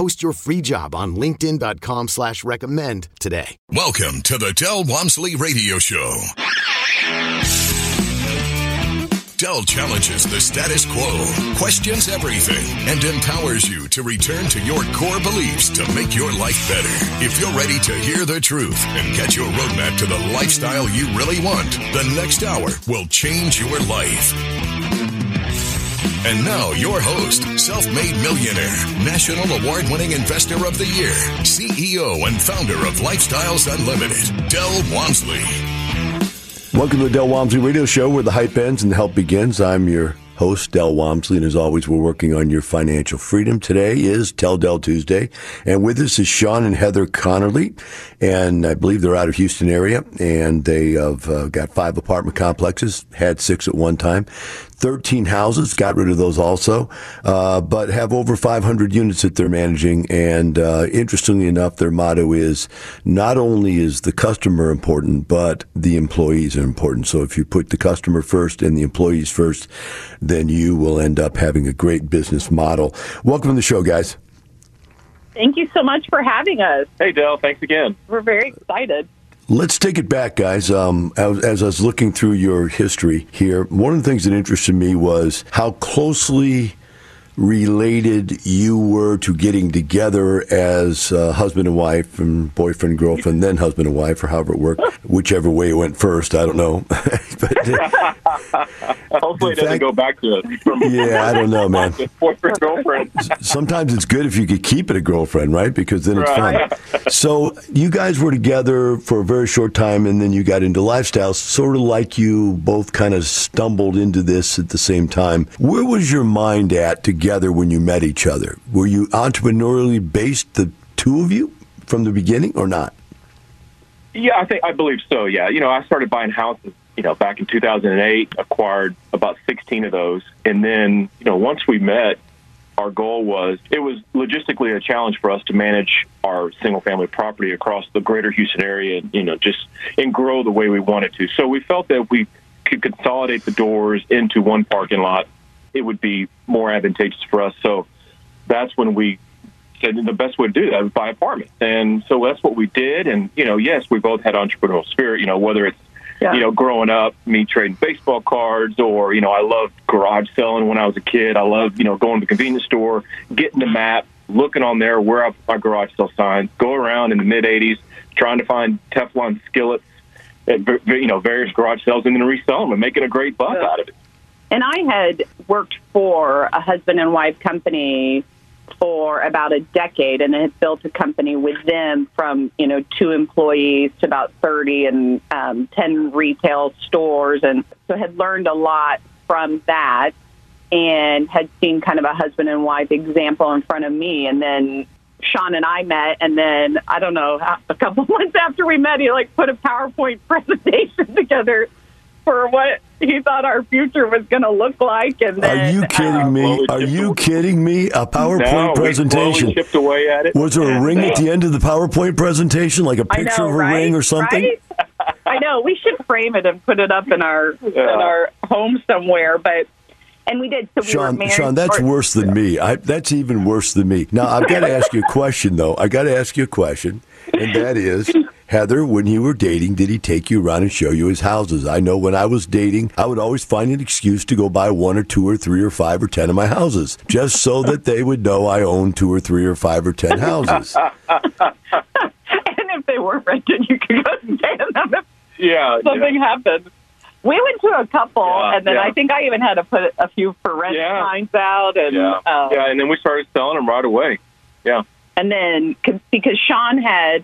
Post your free job on linkedin.com slash recommend today. Welcome to the Del Walmsley Radio Show. Del challenges the status quo, questions everything, and empowers you to return to your core beliefs to make your life better. If you're ready to hear the truth and get your roadmap to the lifestyle you really want, the next hour will change your life. And now, your host, self made millionaire, national award winning investor of the year, CEO and founder of Lifestyles Unlimited, Del Walmsley. Welcome to the Del Walmsley Radio Show where the hype ends and the help begins. I'm your host, Del Walmsley, and as always, we're working on your financial freedom. Today is Tell Del Tuesday, and with us is Sean and Heather Connerly, and I believe they're out of Houston area, and they have uh, got five apartment complexes, had six at one time. 13 houses, got rid of those also, uh, but have over 500 units that they're managing. And uh, interestingly enough, their motto is not only is the customer important, but the employees are important. So if you put the customer first and the employees first, then you will end up having a great business model. Welcome to the show, guys. Thank you so much for having us. Hey, Del. Thanks again. We're very excited. Let's take it back, guys. Um, as, as I was looking through your history here, one of the things that interested me was how closely related you were to getting together as uh, husband and wife and boyfriend girlfriend then husband and wife or however it worked whichever way it went first i don't know. But, hopefully it doesn't fact, go back to it yeah i don't know man. Boyfriend girlfriend. Sometimes it's good if you could keep it a girlfriend right? Because then it's right. fun so you guys were together for a very short time and then you got into lifestyle sort of like you both kind of stumbled into this at the same time. Where was your mind at to together when you met each other? Were you entrepreneurially based, the two of you, from the beginning, or not? Yeah, I think I believe so. Yeah, you know, I started buying houses, you know, back in 2008. Acquired about 16 of those, and then, you know, once we met, our goal was it was logistically a challenge for us to manage our single family property across the greater Houston area, you know, just and grow the way we wanted to. So we felt that we could consolidate the doors into one parking lot it would be more advantageous for us. So that's when we said the best way to do that was buy apartment. And so that's what we did. And, you know, yes, we both had entrepreneurial spirit, you know, whether it's, yeah. you know, growing up, me trading baseball cards or, you know, I loved garage selling when I was a kid. I loved, you know, going to the convenience store, getting the map, looking on there where I my garage sale signs, go around in the mid 80s trying to find Teflon skillets at, you know, various garage sales and then resell them and making a great buck yeah. out of it. And I had worked for a husband and wife company for about a decade and had built a company with them from, you know, two employees to about 30 and um, 10 retail stores. And so had learned a lot from that and had seen kind of a husband and wife example in front of me. And then Sean and I met, and then I don't know, a couple months after we met, he like put a PowerPoint presentation together for what he thought our future was going to look like. And then, are you kidding uh, me? Are you kidding me? A PowerPoint no, presentation. We chipped away at it. Was there a ring at the end of the PowerPoint presentation, like a picture know, of a right? ring or something? Right? I know we should frame it and put it up in our yeah. in our home somewhere, but. And we did. So we Sean, Sean, that's worse than me. I, that's even worse than me. Now, I've got to ask you a question, though. I got to ask you a question, and that is, Heather, when you were dating, did he take you around and show you his houses? I know when I was dating, I would always find an excuse to go buy one or two or three or five or ten of my houses, just so that they would know I own two or three or five or ten houses. and if they weren't rented, you could go stay in them if Yeah, something yeah. happened. We went to a couple, Yeah, and then yeah. I think I even had to put a few for rent Yeah. signs out, and Yeah, uh, yeah, and then we started selling them right away. Yeah, and then c- because Sean had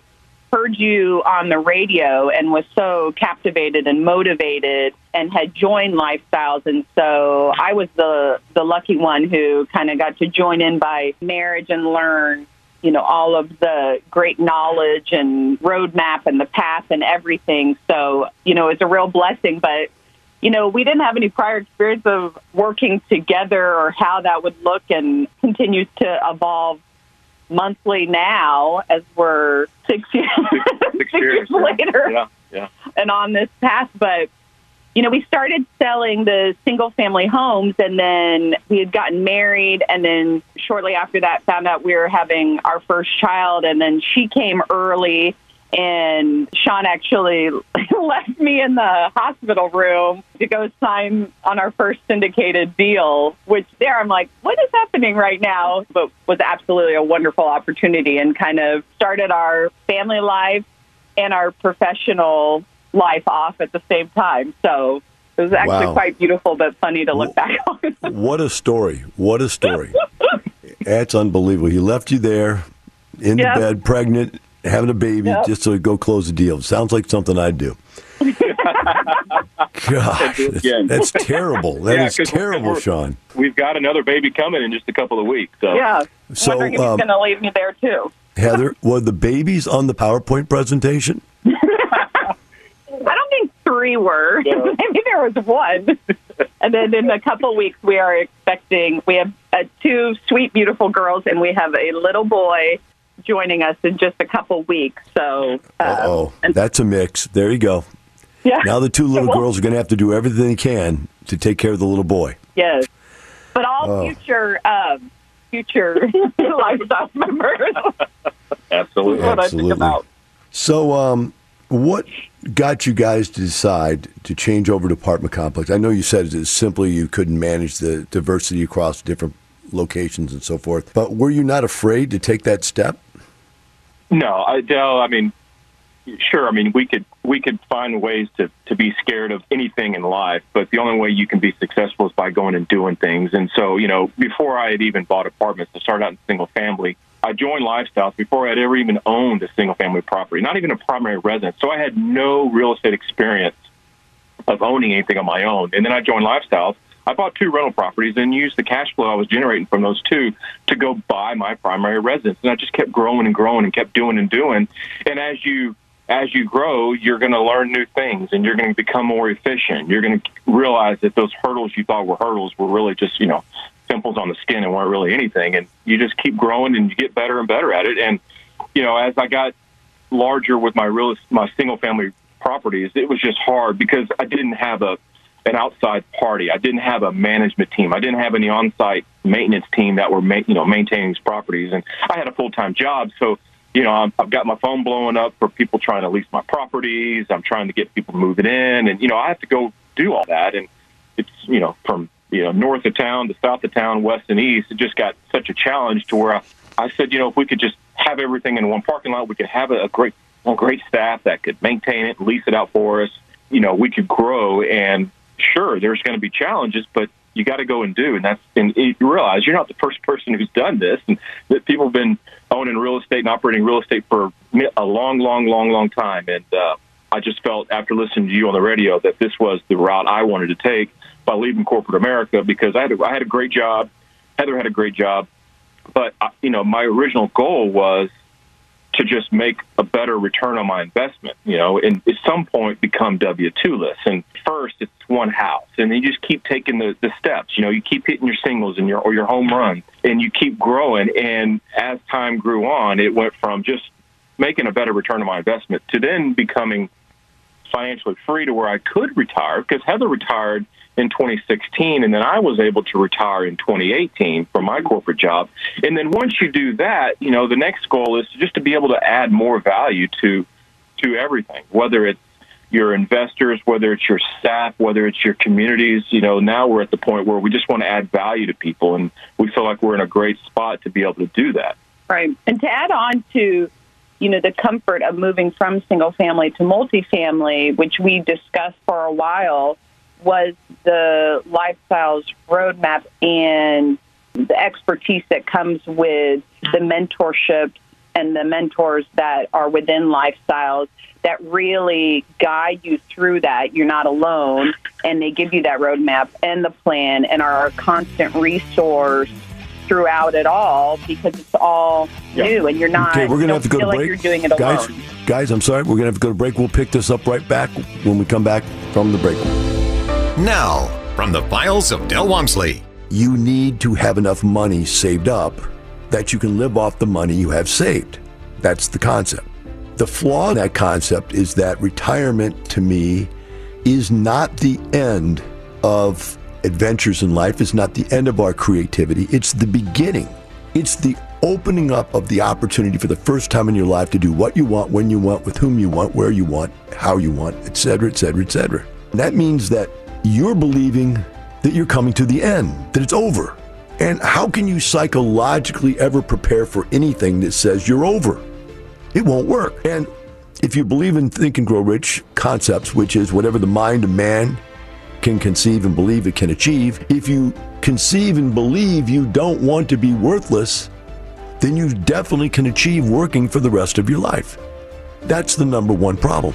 heard you on the radio and was so captivated and motivated and had joined lifestyles. And so I was the the lucky one who kind of got to join in by marriage and learn you know all of the great knowledge and roadmap and the path and everything. So you know it's a real blessing. But you know, we didn't have any prior experience of working together or how that would look and continues to evolve monthly now as we're six years, six years yeah. later Yeah, yeah. and on this path. But, you know, we started selling the single family homes and then we had gotten married. And then shortly after that, found out we were having our first child. And then she came early. And Sean actually left me in the hospital room to go sign on our first syndicated deal, which there I'm like, what is happening right now? But was absolutely a wonderful opportunity and kind of started our family life and our professional life off at the same time. So it was actually Wow. quite beautiful, but funny to look back on. What a story. What a story. That's unbelievable. He left you there in Yep. the bed, pregnant, having a baby, Yep. just to go close the deal. Sounds like something I'd do. Gosh, do it that's, again. that's terrible. That is Yeah, 'cause terrible, we're- Sean. We've got another baby coming in just a couple of weeks. So yeah. So, Wondering if um, he's going to leave me there too. Heather, were the babies on the PowerPoint presentation? I don't think three were. No. Maybe there was one. and then in a couple weeks, we are expecting, we have uh, two sweet, beautiful girls, and we have a little boy joining us in just a couple weeks. So, uh, oh, that's a mix. There you go. yeah. Now the two little Well, girls are going to have to do everything they can to take care of the little boy. Yes. But all Oh. future, um, future lifestyle members. absolutely. what I Absolutely. think about. So, um, what got you guys to decide to change over to apartment complex? I know you said it's simply you couldn't manage the diversity across different locations and so forth, but were you not afraid to take that step? No, Del. I mean, sure. I mean, we could we could find ways to to be scared of anything in life, but the only way you can be successful is by going and doing things. And so, you know, before I had even bought apartments, I started out in single family. I joined Lifestyles before I had ever even owned a single family property, not even a primary residence. So I had no real estate experience of owning anything on my own. And then I joined Lifestyles. I bought two rental properties and used the cash flow I was generating from those two to go buy my primary residence. And I just kept growing and growing and kept doing and doing. And as you as you grow, you're going to learn new things and you're going to become more efficient. You're going to realize that those hurdles you thought were hurdles were really just, you know, pimples on the skin and weren't really anything. And you just keep growing and you get better and better at it. And, you know, as I got larger with my real my single family properties, it was just hard because I didn't have a an outside party. I didn't have a management team. I didn't have any on-site maintenance team that were ma- you know maintaining these properties, and I had a full-time job. So you know I'm, I've got my phone blowing up for people trying to lease my properties. I'm trying to get people moving in, and you know I have to go do all that, and it's you know from you know north of town to south of town, west and east. It just got such a challenge to where I, I said, you know, if we could just have everything in one parking lot, we could have a, a great a great staff that could maintain it, lease it out for us. You know, we could grow, and sure, there's going to be challenges, but you got to go and do, and that's and you realize you're not the first person who's done this, and that people have been owning real estate and operating real estate for a long, long, long, long time, and uh, I just felt after listening to you on the radio that this was the route I wanted to take by leaving corporate America because I had a, I had a great job, Heather had a great job, but uh, you know my original goal was to just make a better return on my investment, you know, and at some point become W two list. And first, it's one house, and then you just keep taking the, the steps. You know, you keep hitting your singles and your or your home runs, and you keep growing. And as time grew on, it went from just making a better return on my investment to then becoming financially free to where I could retire because Heather retired in 2016 and then I was able to retire in 2018 from my corporate job. And then once you do that, you know, the next goal is just to be able to add more value to to everything, whether it's your investors, whether it's your staff, whether it's your communities, you know, now we're at the point where we just want to add value to people and we feel like we're in a great spot to be able to do that. Right. And to add on to you know, the comfort of moving from single family to multifamily, which we discussed for a while, was the lifestyles roadmap and the expertise that comes with the mentorship and the mentors that are within lifestyles that really guide you through that. You're not alone, and they give you that roadmap and the plan and are a constant resource throughout it all because it's all new and you're not. Okay, we're gonna have to go to break. like you're doing it alone. guys, guys, I'm sorry. We're gonna have to go to break. We'll pick this up right back when we come back from the break. Now, from the files of Del Walmsley. You need to have enough money saved up that you can live off the money you have saved. That's the concept. The flaw in that concept is that retirement to me is not the end of adventures in life, it's not the end of our creativity, it's the beginning. It's the opening up of the opportunity for the first time in your life to do what you want, when you want, with whom you want, where you want, how you want, etc., etc., etc. That means that you're believing that you're coming to the end, that it's over. And how can you psychologically ever prepare for anything that says you're over? It won't work. And if you believe in Think and Grow Rich concepts, which is whatever the mind of man can conceive and believe it can achieve, if you conceive and believe you don't want to be worthless, then you definitely can achieve working for the rest of your life. That's the number one problem.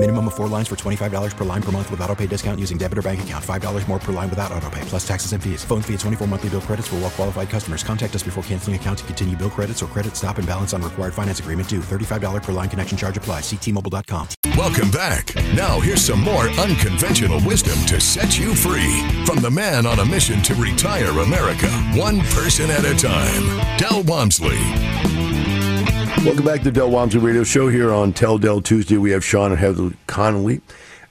Minimum of four lines for $25 per line per month with auto pay discount using debit or bank account. $5 more per line without auto pay, plus taxes and fees. Phone fee at 24 monthly bill credits for all well qualified customers. Contact us before canceling account to continue bill credits or credit stop and balance on required finance agreement due. $35 per line connection charge applies. Ctmobile.com. Welcome back. Now here's some more unconventional wisdom to set you free from the man on a mission to retire America, one person at a time. Del Walmsley. Welcome back to the Del Walmsley Radio Show here on Tell Del Tuesday. We have Sean and Heather Connolly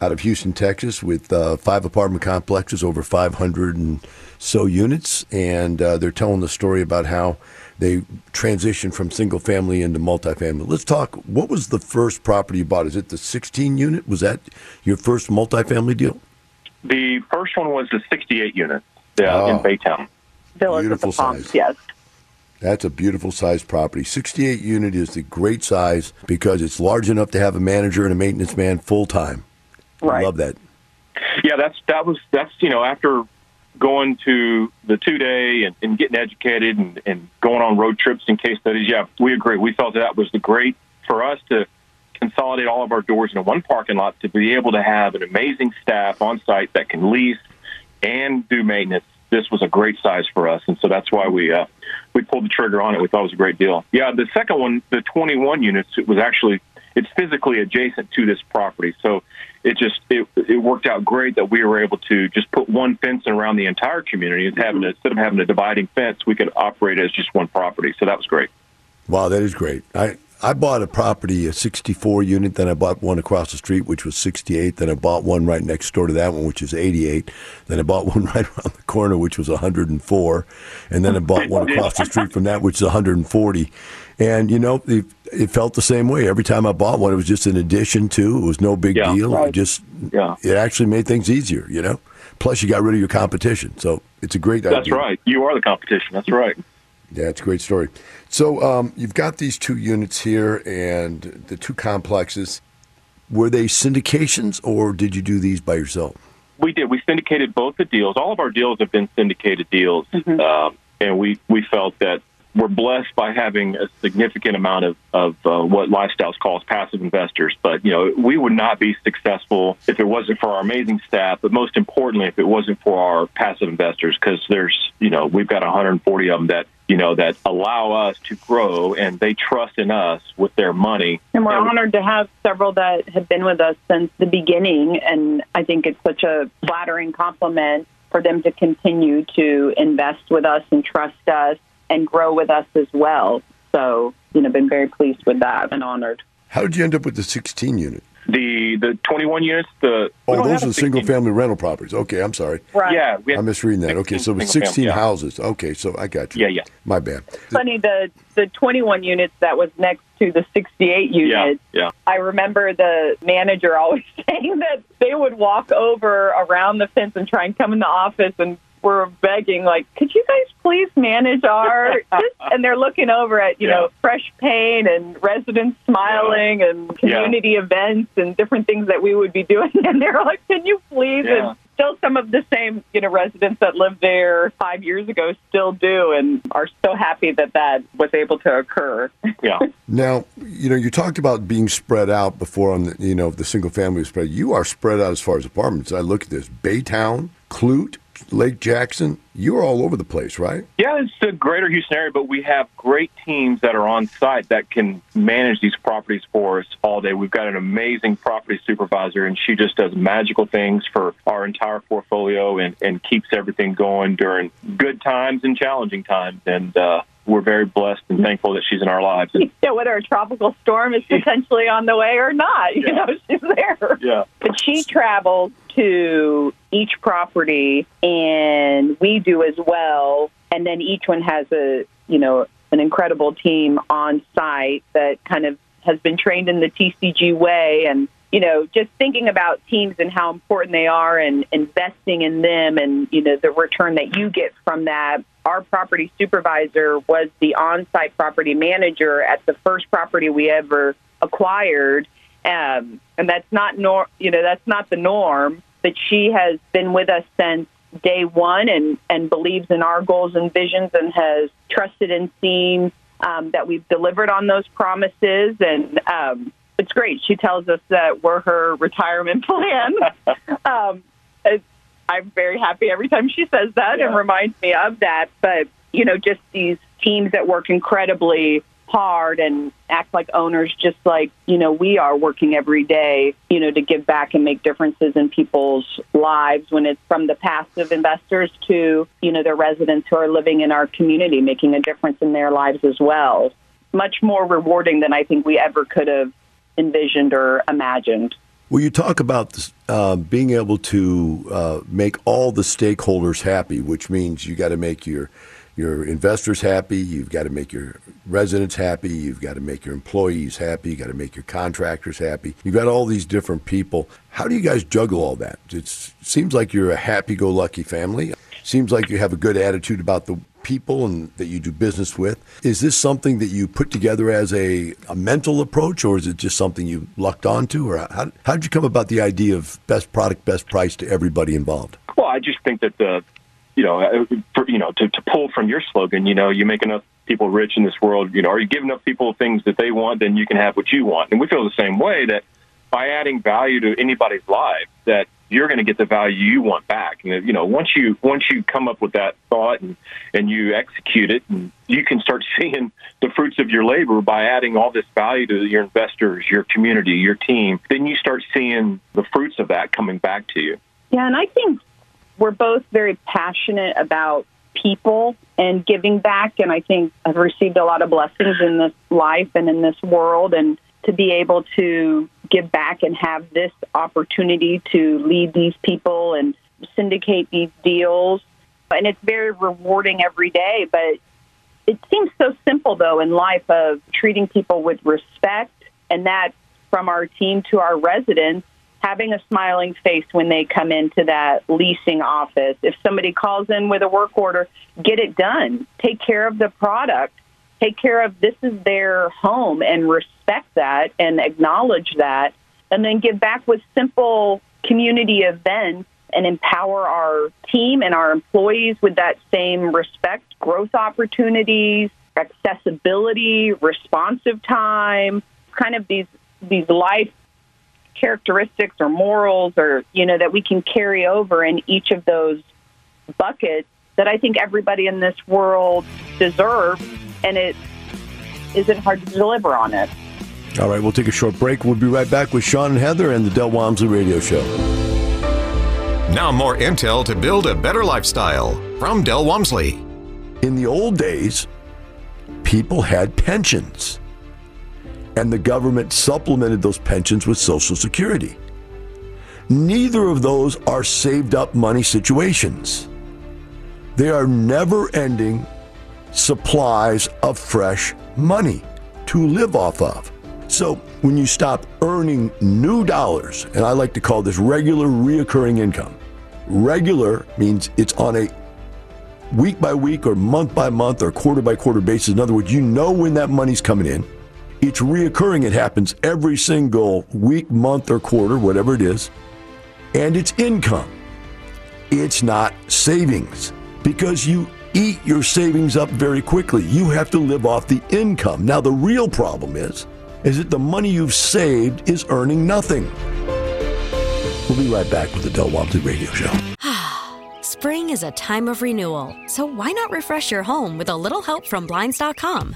out of Houston, Texas, with uh, five apartment complexes, over 500 and so units, and uh, they're telling the story about how they transitioned from single family into multifamily. Let's talk. What was the first property you bought? Is it the 16 unit? Was that your first multifamily deal? The first one was the 68 unit uh, in Oh. Baytown. Villas Beautiful at the Palms, size. yes. That's a beautiful sized property. 68 unit is the great size because it's large enough to have a manager and a maintenance man full time. Right. I love that. Yeah, that's that was that's you know after going to the two day and, and getting educated and, and going on road trips and case studies. Yeah, we agree. We felt that was the great for us to consolidate all of our doors into one parking lot to be able to have an amazing staff on site that can lease and do maintenance. This was a great size for us, and so that's why we uh, we pulled the trigger on it. We thought it was a great deal. Yeah, the second one, the 21 units, it was actually it's physically adjacent to this property, so it just it, it worked out great that we were able to just put one fence around the entire community and having instead of having a dividing fence, we could operate as just one property. So that was great. Wow, that is great. I, I bought a property, a 64 unit, then I bought one across the street, which was 68. Then I bought one right next door to that one, which is 88. Then I bought one right around the corner, which was 104. And then I bought one across the street from that, which is 140. And, you know, the, it felt the same way every time I bought one. It was just an addition to. It was no big Yeah, deal. right. It just Yeah. it actually made things easier. You know. Plus, you got rid of your competition, so it's a great idea. That's right. You are the competition. That's right. Yeah, it's a great story. So um, you've got these two units here and the two complexes. Were they syndications, or did you do these by yourself? We did. We syndicated both the deals. All of our deals have been syndicated deals, um, and we we felt that we're blessed by having a significant amount of of uh, what Lifestyles calls passive investors. But you know, we would not be successful if it wasn't for our amazing staff. But most importantly, if it wasn't for our passive investors, because there's you know we've got 140 of them that you know that allow us to grow, and they trust in us with their money. And we're And honored to have several that have been with us since the beginning. And I think it's such a flattering compliment for them to continue to invest with us and trust us and grow with us as well. So, you know, been very pleased with that and honored. How did you end up with the 16 unit? The the 21 units. The Oh, those are single family rental properties. Okay, I'm sorry. Right. Yeah, we had I'm misreading that. Okay, so it was 16 16 single family, yeah. houses. Okay, so I got you. Yeah, yeah. My bad. Funny, the, the 21 units that was next to the 68 units. Yeah, units. yeah. I remember the manager always saying that they would walk over around the fence and try and come in the office and were begging, like, could you guys please manage our? and they're looking over at, you Yeah. know, fresh paint and residents smiling and community events and different things that we would be doing. And they're like, can you please? Yeah. And still some of the same, you know, residents that lived there five years ago still do and are so happy that that was able to occur. Yeah. Now, you know, you talked about being spread out before on the, you know, the single family spread. You are spread out as far as apartments. I look at this Baytown, Clute, Lake Jackson. You're all over the place, right? Yeah, it's the greater Houston area, but we have great teams that are on site that can manage these properties for us all day. We've got an amazing property supervisor, and she just does magical things for our entire portfolio and, and keeps everything going during good times and challenging times. And uh, we're very blessed and thankful that she's in our lives. And, Yeah, whether a tropical storm is potentially on the way or not, you Yeah. know, she's there. yeah. But she travels to each property, and we do as well. And then each one has a, you know, an incredible team on site that kind of has been trained in the TCG way. And, you know, just thinking about teams and how important they are and investing in them and, you know, the return that you get from that. Our property supervisor was the on site property manager at the first property we ever acquired. Um, and that's not nor you know that's not the norm. But she has been with us since day one and and believes in our goals and visions and has trusted and seen um, that we've delivered on those promises. And um, it's great. She tells us that we're her retirement plan. um, I'm very happy every time she says that and reminds me of that. But you know, just these teams that work incredibly hard and act like owners just like you know we are working every day you know to give back and make differences in people's lives when it's from the passive investors to you know the residents who are living in our community making a difference in their lives as well. Much more rewarding than i think we ever could have envisioned or imagined. Well, you talk about uh, being able to uh, make all the stakeholders happy, which means you got to make your your investors happy, you've got to make your residents happy, you've got to make your employees happy, you've got to make your contractors happy. You've got all these different people. How do you guys juggle all that? It seems like you're a happy-go-lucky family. Seems like you have a good attitude about the people and that you do business with. Is this something that you put together as a, a mental approach, or is it just something you lucked onto, or how how did you come about the idea of best product, best price to everybody involved? Well, I just think that the, you know, uh, for, you know, to, to pull from your slogan, you know, you make enough people rich in this world. You know, are you giving enough people things that they want, then you can have what you want. And we feel the same way that by adding value to anybody's life, that you're going to get the value you want back. And you know, once you once you come up with that thought and and you execute it, and you can start seeing the fruits of your labor by adding all this value to your investors, your community, your team. Then you start seeing the fruits of that coming back to you. Yeah, and I think we're both very passionate about people and giving back. And I think I've received a lot of blessings in this life and in this world. And to be able to give back and have this opportunity to lead these people and syndicate these deals. And it's very rewarding every day, but it seems so simple, though, in life of treating people with respect, and that from our team to our residents, having a smiling face when they come into that leasing office. If somebody calls in with a work order, get it done. Take care of the product. Take care of this is their home and respect that and acknowledge that. And then give back with simple community events and empower our team and our employees with that same respect, growth opportunities, accessibility, responsive time, kind of these these life characteristics or morals or you know that we can carry over in each of those buckets that I think everybody in this world deserves and it isn't hard to deliver on it. All right, we'll take a short break. We'll be right back with Sean and Heather and the Del Walmsley Radio Show. Now, more intel to build a better lifestyle from Del Walmsley. In the old days, people had pensions, and the government supplemented those pensions with Social Security. Neither of those are saved up money situations. They are never ending supplies of fresh money to live off of. So when you stop earning new dollars, and I like to call this regular reoccurring income, regular means it's on a week by week or month by month or quarter by quarter basis. In other words, you know when that money's coming in. It's reoccurring. It happens every single week, month, or quarter, whatever it is. And it's income. It's not savings because you eat your savings up very quickly. You have to live off the income. Now, the real problem is, is that the money you've saved is earning nothing. We'll be right back with the Del Walmsley Radio Show. Spring is a time of renewal, so why not refresh your home with a little help from Blinds.com?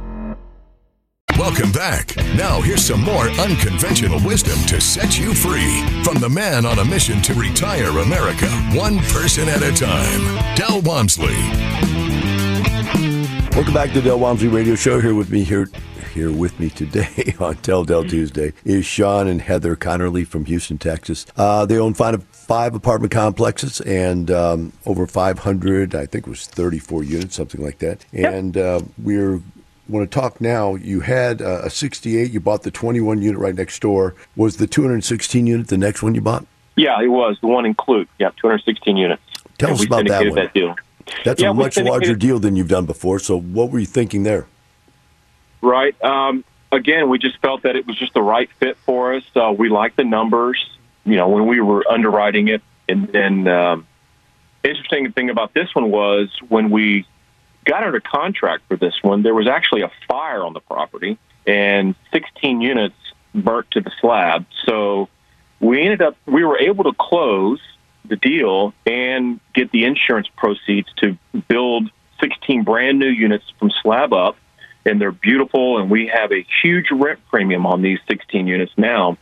Welcome back. Now, here's some more unconventional wisdom to set you free from the man on a mission to retire America, one person at a time, Del Walmsley. Welcome back to the Del Walmsley Radio Show. Here with me here here with me today on Tell Del Tuesday is Sean and Heather Connerly from Houston, Texas. Uh, they own five, five apartment complexes and um, over 500, I think it was 34 units, something like that. And uh, we're want to talk now. You had a 68. You bought the 21 unit right next door. Was the 216 unit the next one you bought? Yeah, it was the one in Clute. Yeah, 216 units. Tell And us about that one. That deal. That's Yeah, a much larger deal than you've done before. So, what were you thinking there? Right. Um, again, we just felt that it was just the right fit for us. Uh, we liked the numbers, you know, when we were underwriting it. And then, um, interesting thing about this one was when we got under contract for this one, there was actually a fire on the property and 16 units burnt to the slab. So we ended up we were able to close the deal and get the insurance proceeds to build 16 brand new units from slab up and they're beautiful and we have a huge rent premium on these 16 units now.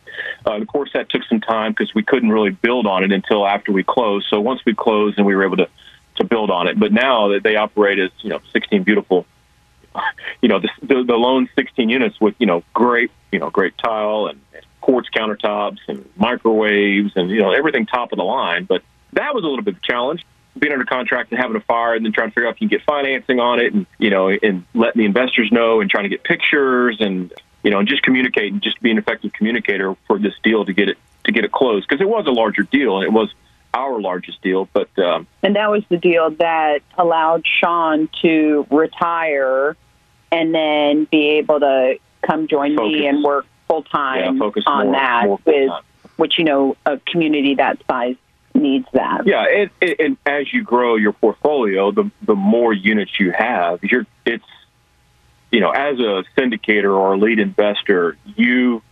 Uh, of course that took some time because we couldn't really build on it until after we closed. So once we closed and we were able to to build on it but now that they operate as you know 16 beautiful you know the, the, the lone 16 units with you know great you know great tile and quartz countertops and microwaves and you know everything top of the line. But that was a little bit of a challenge being under contract and having a fire and then trying to figure out if you can get financing on it and you know and letting the investors know and trying to get pictures and you know and just communicate and just be an effective communicator for this deal to get it to get it closed because it was a larger deal and it was our largest deal but um, and that was the deal that allowed Sean to retire and then be able to come join Focus. me and work full time Yeah, on more- that more with which you know a community that size needs that. Yeah, and, as you grow your portfolio, the the more units you have, you're it's you know as a syndicator or a lead investor, you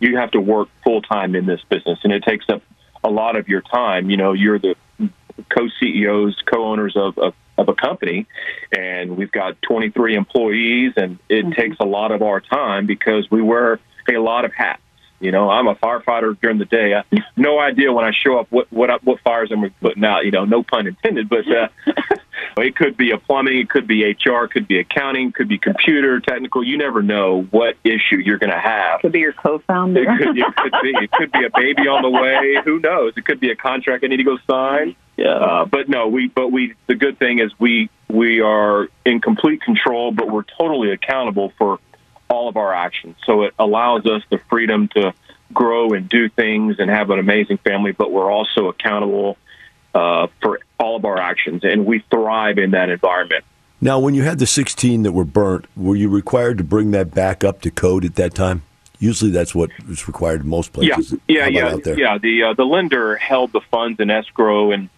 you have to work full time in this business, and it takes up a lot of your time. You know, you're the co CEOs, co owners of, of of a company, and we've got 23 employees, and it takes a lot of our time because we wear a lot of hats. You know, I'm a firefighter during the day. I no idea when I show up what what what fires I'm putting out. You know, no pun intended, but uh, it could be a plumbing, it could be HR, it could be accounting, it could be computer, technical. You never know what issue you're going to have. Could be your co-founder. It could, it could be. It could be a baby on the way. Who knows? It could be a contract I need to go sign. Yeah. Uh, but no, we. But we. The good thing is we we are in complete control, but we're totally accountable for all of our actions. So it allows us the freedom to grow and do things and have an amazing family. But we're also accountable uh, for all of our actions, and we thrive in that environment. Now, when you had the 16 that were burnt, were you required to bring that back up to code at that time? Usually, that's what is required in most places. Yeah, yeah, yeah, yeah. The uh, the lender held the funds in escrow, and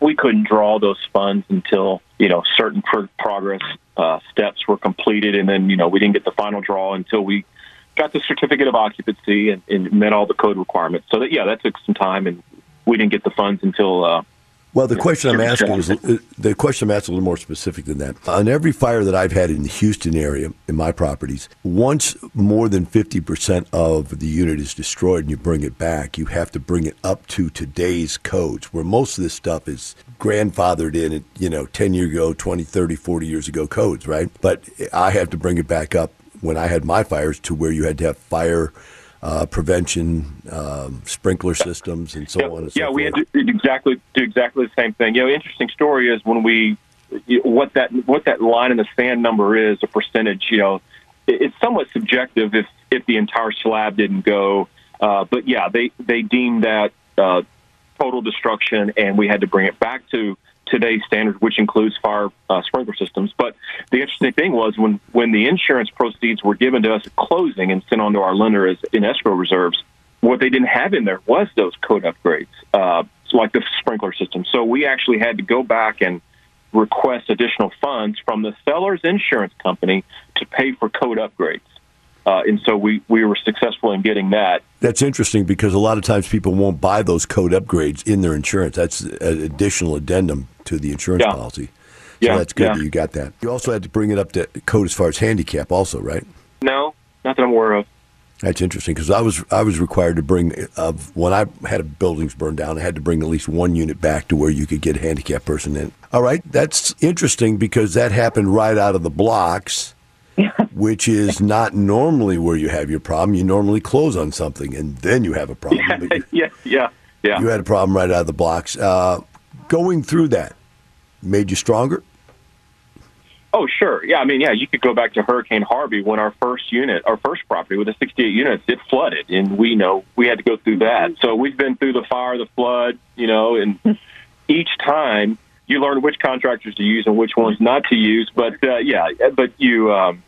we couldn't draw those funds until you know certain pro- progress uh, steps were completed, and then you know we didn't get the final draw until we got the certificate of occupancy and, and met all the code requirements. So that yeah, that took some time, and we didn't get the funds until. Uh, Well, the question I'm asking is uh, the question I'm asking is a little more specific than that. On every fire that I've had in the Houston area in my properties, once more than 50% of the unit is destroyed and you bring it back, you have to bring it up to today's codes, where most of this stuff is grandfathered in, at, you know, 10 years ago, 20, 30, 40 years ago codes, right? But I have to bring it back up when I had my fires to where you had to have fire uh, prevention, um, sprinkler systems, and so on and so yeah, forth. we had to exactly do exactly the same thing. You know, interesting story is when we what that what that line in the sand number is a percentage. You know, it's somewhat subjective if if the entire slab didn't go. Uh, but yeah, they they deemed that uh, total destruction, and we had to bring it back to today's standard, which includes fire uh, sprinkler systems. But the interesting thing was when when the insurance proceeds were given to us at closing and sent on to our lender as in escrow reserves, what they didn't have in there was those code upgrades, uh, like the sprinkler system. So we actually had to go back and request additional funds from the seller's insurance company to pay for code upgrades. Uh, and so we, we were successful in getting that. That's interesting because a lot of times people won't buy those code upgrades in their insurance. That's an additional addendum to the insurance Yeah. policy. So Yeah, that's good yeah. that you got that. You also had to bring it up to code as far as handicap, also, right? No, not that I'm aware of. That's interesting because I was I was required to bring of when I had a buildings burned down, I had to bring at least one unit back to where you could get a handicapped person in. All right, that's interesting because that happened right out of the blocks, which is not normally where you have your problem. You normally close on something and then you have a problem. But you- yeah, yeah, yeah. You had a problem right out of the blocks. Uh, going through that made you stronger. Oh, sure. Yeah, I mean, yeah, you could go back to Hurricane Harvey when our first unit, our first property with the 68 units, it flooded, and we know we had to go through that. So we've been through the fire, the flood, you know, and each time you learn which contractors to use and which ones not to use. But uh, yeah, but you, um,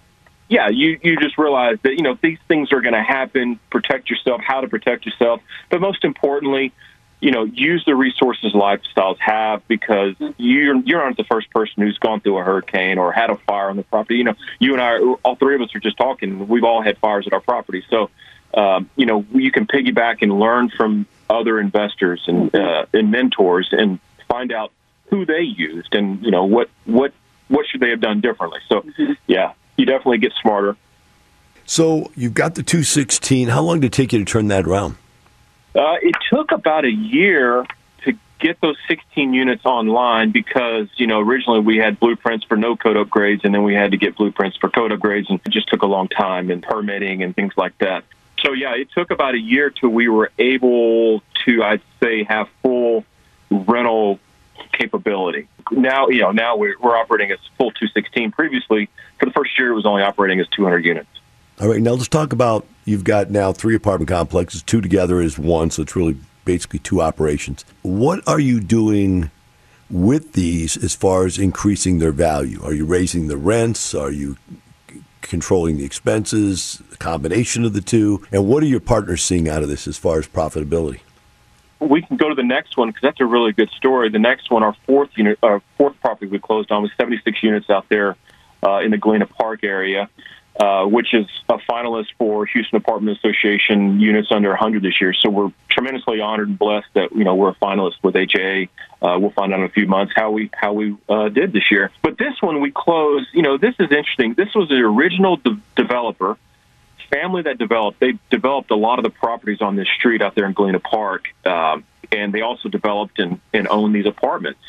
yeah, you you just realize that you know these things are going to happen. Protect yourself, how to protect yourself, but most importantly, you know, use the resources lifestyles have because you're you're not the first person who's gone through a hurricane or had a fire on the property. You know, you and I, all three of us are just talking. We've all had fires at our property, so um, you know you can piggyback and learn from other investors and uh, and mentors and find out who they used and you know what what what should they have done differently. So yeah, you definitely get smarter. So you've got the 216. How long did it take you to turn that around? Uh, it took about a year to get those 16 units online because, you know, originally we had blueprints for no code upgrades and then we had to get blueprints for code upgrades and it just took a long time and permitting and things like that. So, yeah, it took about a year till we were able to, I'd say, have full rental capability. Now, you know, now we're, we're operating as full 216. Previously, for the first year, it was only operating as 200 units. All right, now let's talk about you've got now three apartment complexes, two together is one, so it's really basically two operations. What are you doing with these as far as increasing their value? Are you raising the rents? Are you controlling the expenses? A combination of the two? And what are your partners seeing out of this as far as profitability? We can go to the next one because that's a really good story. The next one, our fourth unit, our fourth property we closed on was 76 units out there uh, in the Galena Park area. Uh, which is a finalist for Houston Apartment Association units under 100 this year. So we're tremendously honored and blessed that you know we're a finalist with HA. Uh, we'll find out in a few months how we how we uh, did this year. But this one we closed. You know, this is interesting. This was the original de- developer family that developed. They developed a lot of the properties on this street out there in Galena Park, um, and they also developed and, and owned these apartments.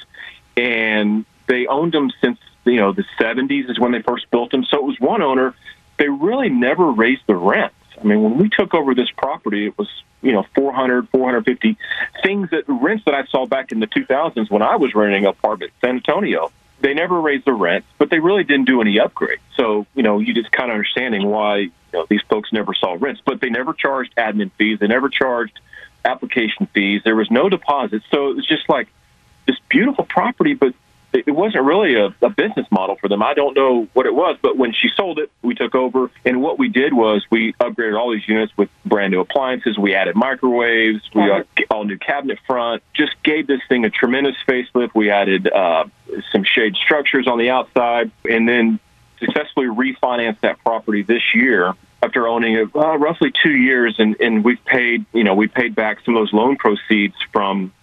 And they owned them since you know the 70s is when they first built them. So it was one owner they really never raised the rents. I mean, when we took over this property, it was, you know, 400, 450 things that rents that I saw back in the 2000s when I was renting an apartment San Antonio. They never raised the rent, but they really didn't do any upgrades. So, you know, you just kind of understanding why, you know, these folks never saw rents, but they never charged admin fees. They never charged application fees. There was no deposit. So it was just like this beautiful property, but it wasn't really a, a business model for them. I don't know what it was, but when she sold it, we took over, and what we did was we upgraded all these units with brand new appliances. We added microwaves, we got all new cabinet front, just gave this thing a tremendous facelift. We added uh, some shade structures on the outside, and then successfully refinanced that property this year after owning it uh, roughly two years, and, and we've paid, you know, we paid back some of those loan proceeds from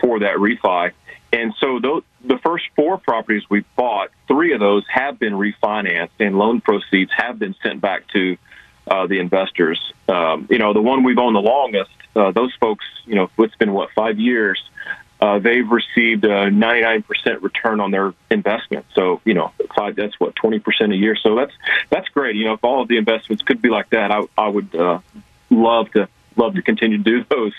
for that refi. And so those, the first four properties we bought, three of those have been refinanced, and loan proceeds have been sent back to uh, the investors. Um, you know, the one we've owned the longest, uh, those folks, you know, it's been what five years. Uh, they've received a 99% return on their investment. So, you know, five, that's what 20% a year. So that's that's great. You know, if all of the investments could be like that, I, I would uh, love to love to continue to do those.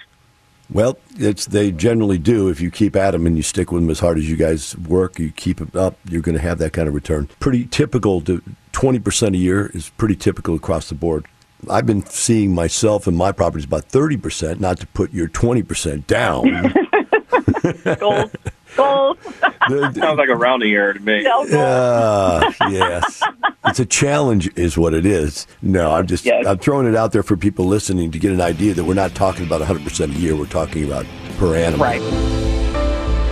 Well, it's they generally do. If you keep at them and you stick with them as hard as you guys work, you keep it up, you're going to have that kind of return. Pretty typical. To twenty percent a year is pretty typical across the board. I've been seeing myself and my properties about thirty percent. Not to put your twenty percent down. Gold. Goals. Sounds like a rounding error to me. Uh, yes. It's a challenge, is what it is. No, I'm just Yes. I'm throwing it out there for people listening to get an idea that we're not talking about 100 percent a year. We're talking about per annum. Right.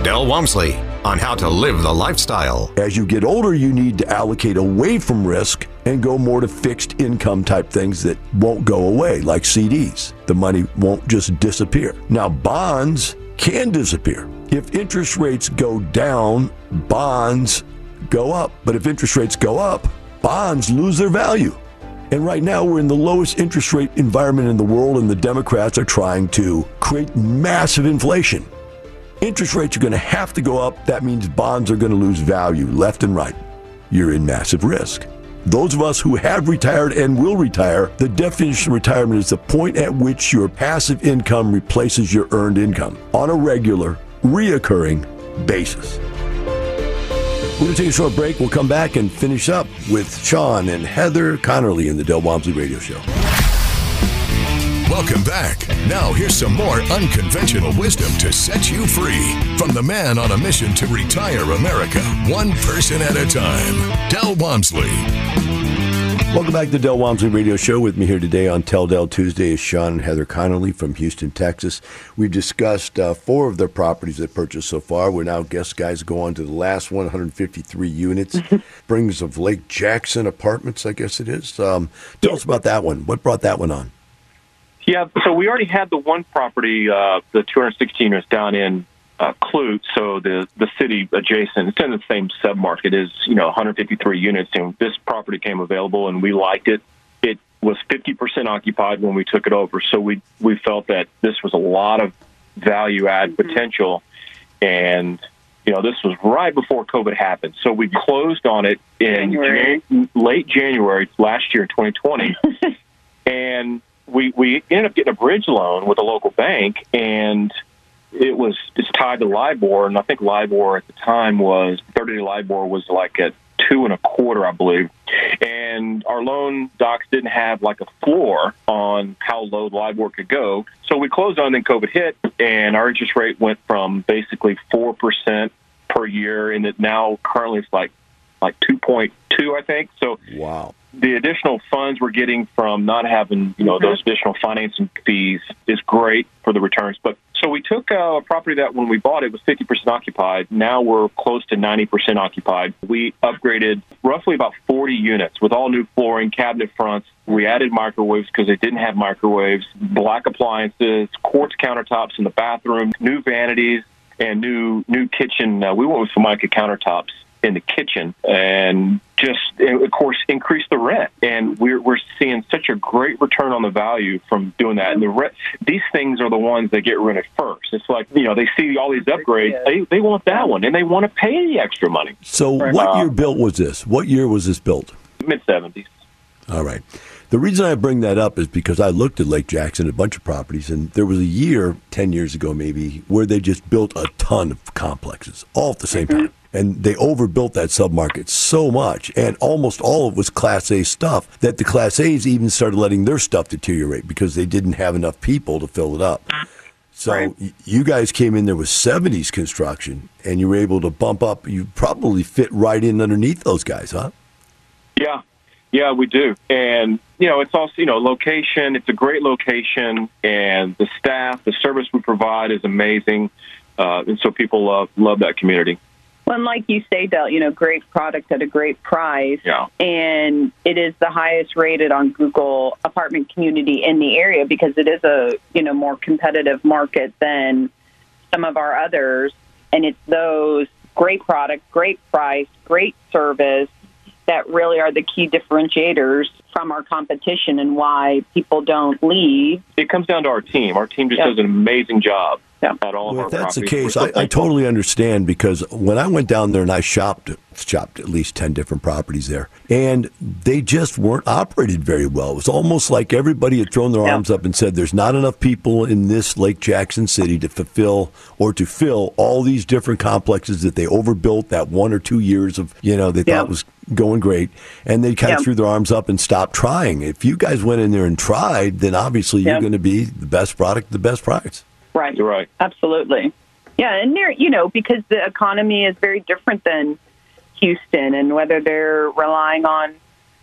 Del Walmsley on how to live the lifestyle. As you get older, you need to allocate away from risk and go more to fixed income type things that won't go away, like CDs. The money won't just disappear. Now, bonds can disappear. If interest rates go down, bonds go up. But if interest rates go up, bonds lose their value. And right now, we're in the lowest interest rate environment in the world, and the Democrats are trying to create massive inflation. Interest rates are going to have to go up. That means bonds are going to lose value left and right. You're in massive risk. Those of us who have retired and will retire, the definition of retirement is the point at which your passive income replaces your earned income on a regular, reoccurring basis. We're going to take a short break. We'll come back and finish up with Sean and Heather Connerly in the Del Walmsley Radio Show. Welcome back. Now, here's some more unconventional wisdom to set you free from the man on a mission to retire America, one person at a time. Del Walmsley. Welcome back to the Del Walmsley Radio Show. With me here today on Tell Del Tuesday is Sean and Heather Connolly from Houston, Texas. We've discussed uh, four of their properties they've purchased so far. We're now guest guys go on to the last 153 units. Brings of Lake Jackson Apartments, I guess it is. Um, tell us about that one. What brought that one on? Yeah, so we already had the one property, uh, the 216 units down in uh, Clute, so the the city adjacent. It's in the same submarket as you know 153 units, and this property came available, and we liked it. It was 50% occupied when we took it over, so we we felt that this was a lot of value add potential, and you know this was right before COVID happened, so we closed on it in January. Jan- late January last year, 2020, and we we ended up getting a bridge loan with a local bank, and it was it's tied to LIBOR, and I think LIBOR at the time was 30 day LIBOR was like at two and a quarter, I believe. And our loan docs didn't have like a floor on how low LIBOR could go, so we closed on. Then COVID hit, and our interest rate went from basically four percent per year, and it now currently it's like like 2.2, I think. So wow. the additional funds we're getting from not having, you know, those additional financing fees is great for the returns. But so we took uh, a property that when we bought it was 50% occupied. Now we're close to 90% occupied. We upgraded roughly about 40 units with all new flooring, cabinet fronts. We added microwaves because they didn't have microwaves, black appliances, quartz countertops in the bathroom, new vanities, and new new kitchen. Uh, we went with Formica countertops in the kitchen and just of course increase the rent and we're we're seeing such a great return on the value from doing that and the re- these things are the ones that get rented first it's like you know they see all these upgrades they they want that one and they want to pay the extra money So, Right. what Uh, year built was this? What year was this built? mid 70s All right. The reason I bring that up is because I looked at Lake Jackson, a bunch of properties, and there was a year, 10 years ago maybe, where they just built a ton of complexes all at the same time. And they overbuilt that submarket so much, and almost all of it was Class A stuff, that the Class A's even started letting their stuff deteriorate because they didn't have enough people to fill it up. So y- you guys came in there with 70s construction, and you were able to bump up. You probably fit right in underneath those guys, huh? Yeah, yeah, we do. And, you know, it's also, you know, location. It's a great location, and the staff, the service we provide is amazing. Uh, and so people love, love that community. Well, and like you say, Del, you know, great product at a great price. Yeah. And it is the highest rated on Google apartment community in the area because it is a, you know, more competitive market than some of our others. And it's those great product, great price, great service that really are the key differentiators from our competition and why people don't leave. It comes down to our team. Our team just Yeah. does an amazing job at all Well, of if our that's the case, so I, I totally understand because when I went down there and I shopped, shopped at least 10 different properties there, and they just weren't operated very well. It was almost like everybody had thrown their arms up and said, There's not enough people in this Lake Jackson city to fulfill or to fill all these different complexes that they overbuilt that one or two years of, you know, they Yeah. thought was going great. And they kind of Yeah. threw their arms up and stopped trying. If you guys went in there and tried, then obviously you're going to be the best product, the best price. Right. You're right. Absolutely. Yeah, and there, you know, because the economy is very different than Houston, and whether they're relying on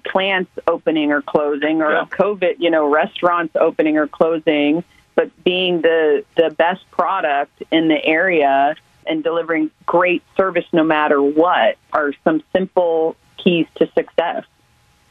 plants opening or closing, or Yeah. COVID, you know, restaurants opening or closing, but being the the best product in the area and delivering great service no matter what are some simple keys to success.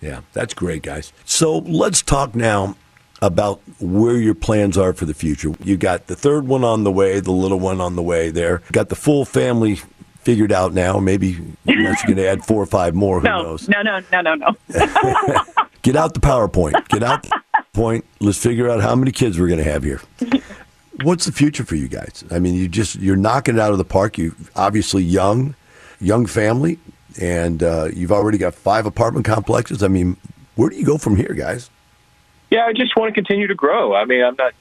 Yeah, that's great, guys. So let's talk now about where your plans are for the future. You got the third one on the way, the little one on the way there. Got the full family figured out now. Maybe unless you're going to add four or five more, who No, knows? no, no, no, no, no. Get out the PowerPoint. Get out the point. Let's figure out how many kids we're going to have here. What's the future for you guys? I mean, you just you're knocking it out of the park. You obviously young, young family, and uh, you've already got five apartment complexes. I mean, where do you go from here, guys? Yeah, I just want to continue to grow. I mean, I'm not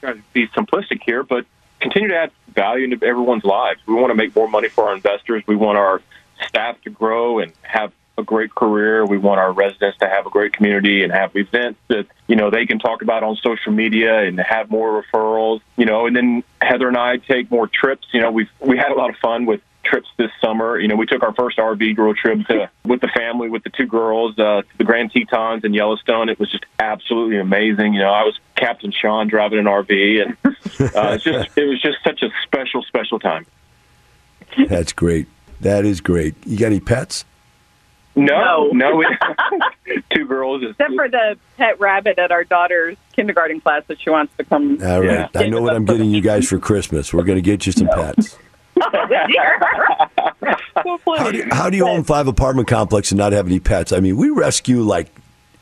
trying to be simplistic here, but continue to add value into everyone's lives. We want to make more money for our investors. We want our staff to grow and have a great career. We want our residents to have a great community and have events that, you know, they can talk about on social media and have more referrals, you know, and then Heather and I take more trips. You know, we've, we had a lot of fun with trips this summer. You know, we took our first RV girl trip to, with the family, with the two girls, uh, to the Grand Tetons and Yellowstone. It was just absolutely amazing. You know, I was Captain Sean driving an RV, and uh, it's just it was just such a special, special time. That's great. That is great. You got any pets? No, no, we, two girls. Is, Except for the pet rabbit at our daughter's kindergarten class that she wants to come. All right. I know what I'm getting you guys for Christmas. We're going to get you some pets. How do, you, how do you own five apartment complex and not have any pets? I mean, we rescue like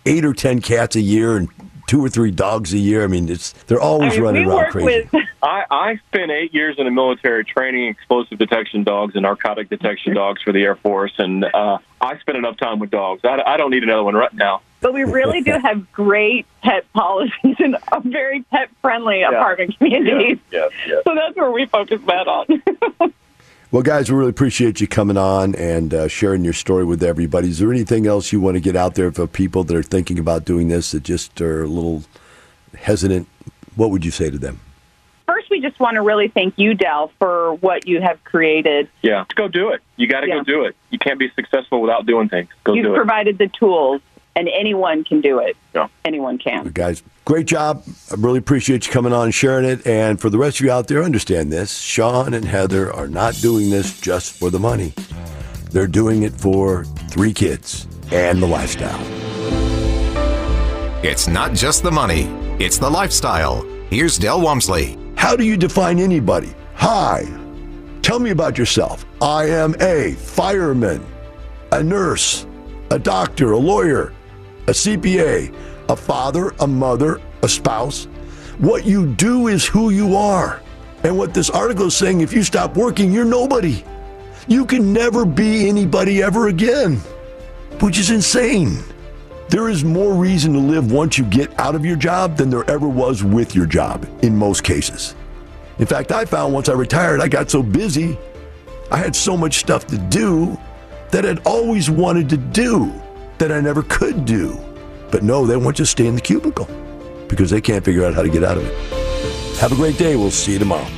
eight or ten cats a year and two or three dogs a year. I mean, it's they're always I mean, running around crazy. with- I, I spent eight years in the military training explosive detection dogs and narcotic detection dogs for the Air Force, and uh, I spent enough time with dogs. I, I don't need another one right now. But we really do have great pet policies and a very pet friendly apartment communities. Yes, yes. So that's where we focus that on. Well, guys, we really appreciate you coming on and uh, sharing your story with everybody. Is there anything else you want to get out there for people that are thinking about doing this that just are a little hesitant? What would you say to them? First, we just want to really thank you, Del, for what you have created. Yeah, go do it. You got to Yeah. go do it. You can't be successful without doing things. Go You've do it. provided the tools, and anyone can do it. Yeah. Anyone can. Guys, great job. I really appreciate you coming on and sharing it. And for the rest of you out there, understand this Sean and Heather are not doing this just for the money, they're doing it for three kids and the lifestyle. It's not just the money, it's the lifestyle. Here's Del Walmsley. How do you define anybody? Hi. Tell me about yourself. I am a fireman, a nurse, a doctor, a lawyer, a CPA, a father, a mother, a spouse. What you do is who you are. And what this article is saying, if you stop working, you're nobody. You can never be anybody ever again, which is insane. There is more reason to live once you get out of your job than there ever was with your job in most cases. In fact, I found once I retired, I got so busy, I had so much stuff to do that I'd always wanted to do that I never could do. But no, they want you to stay in the cubicle because they can't figure out how to get out of it. Have a great day. We'll see you tomorrow.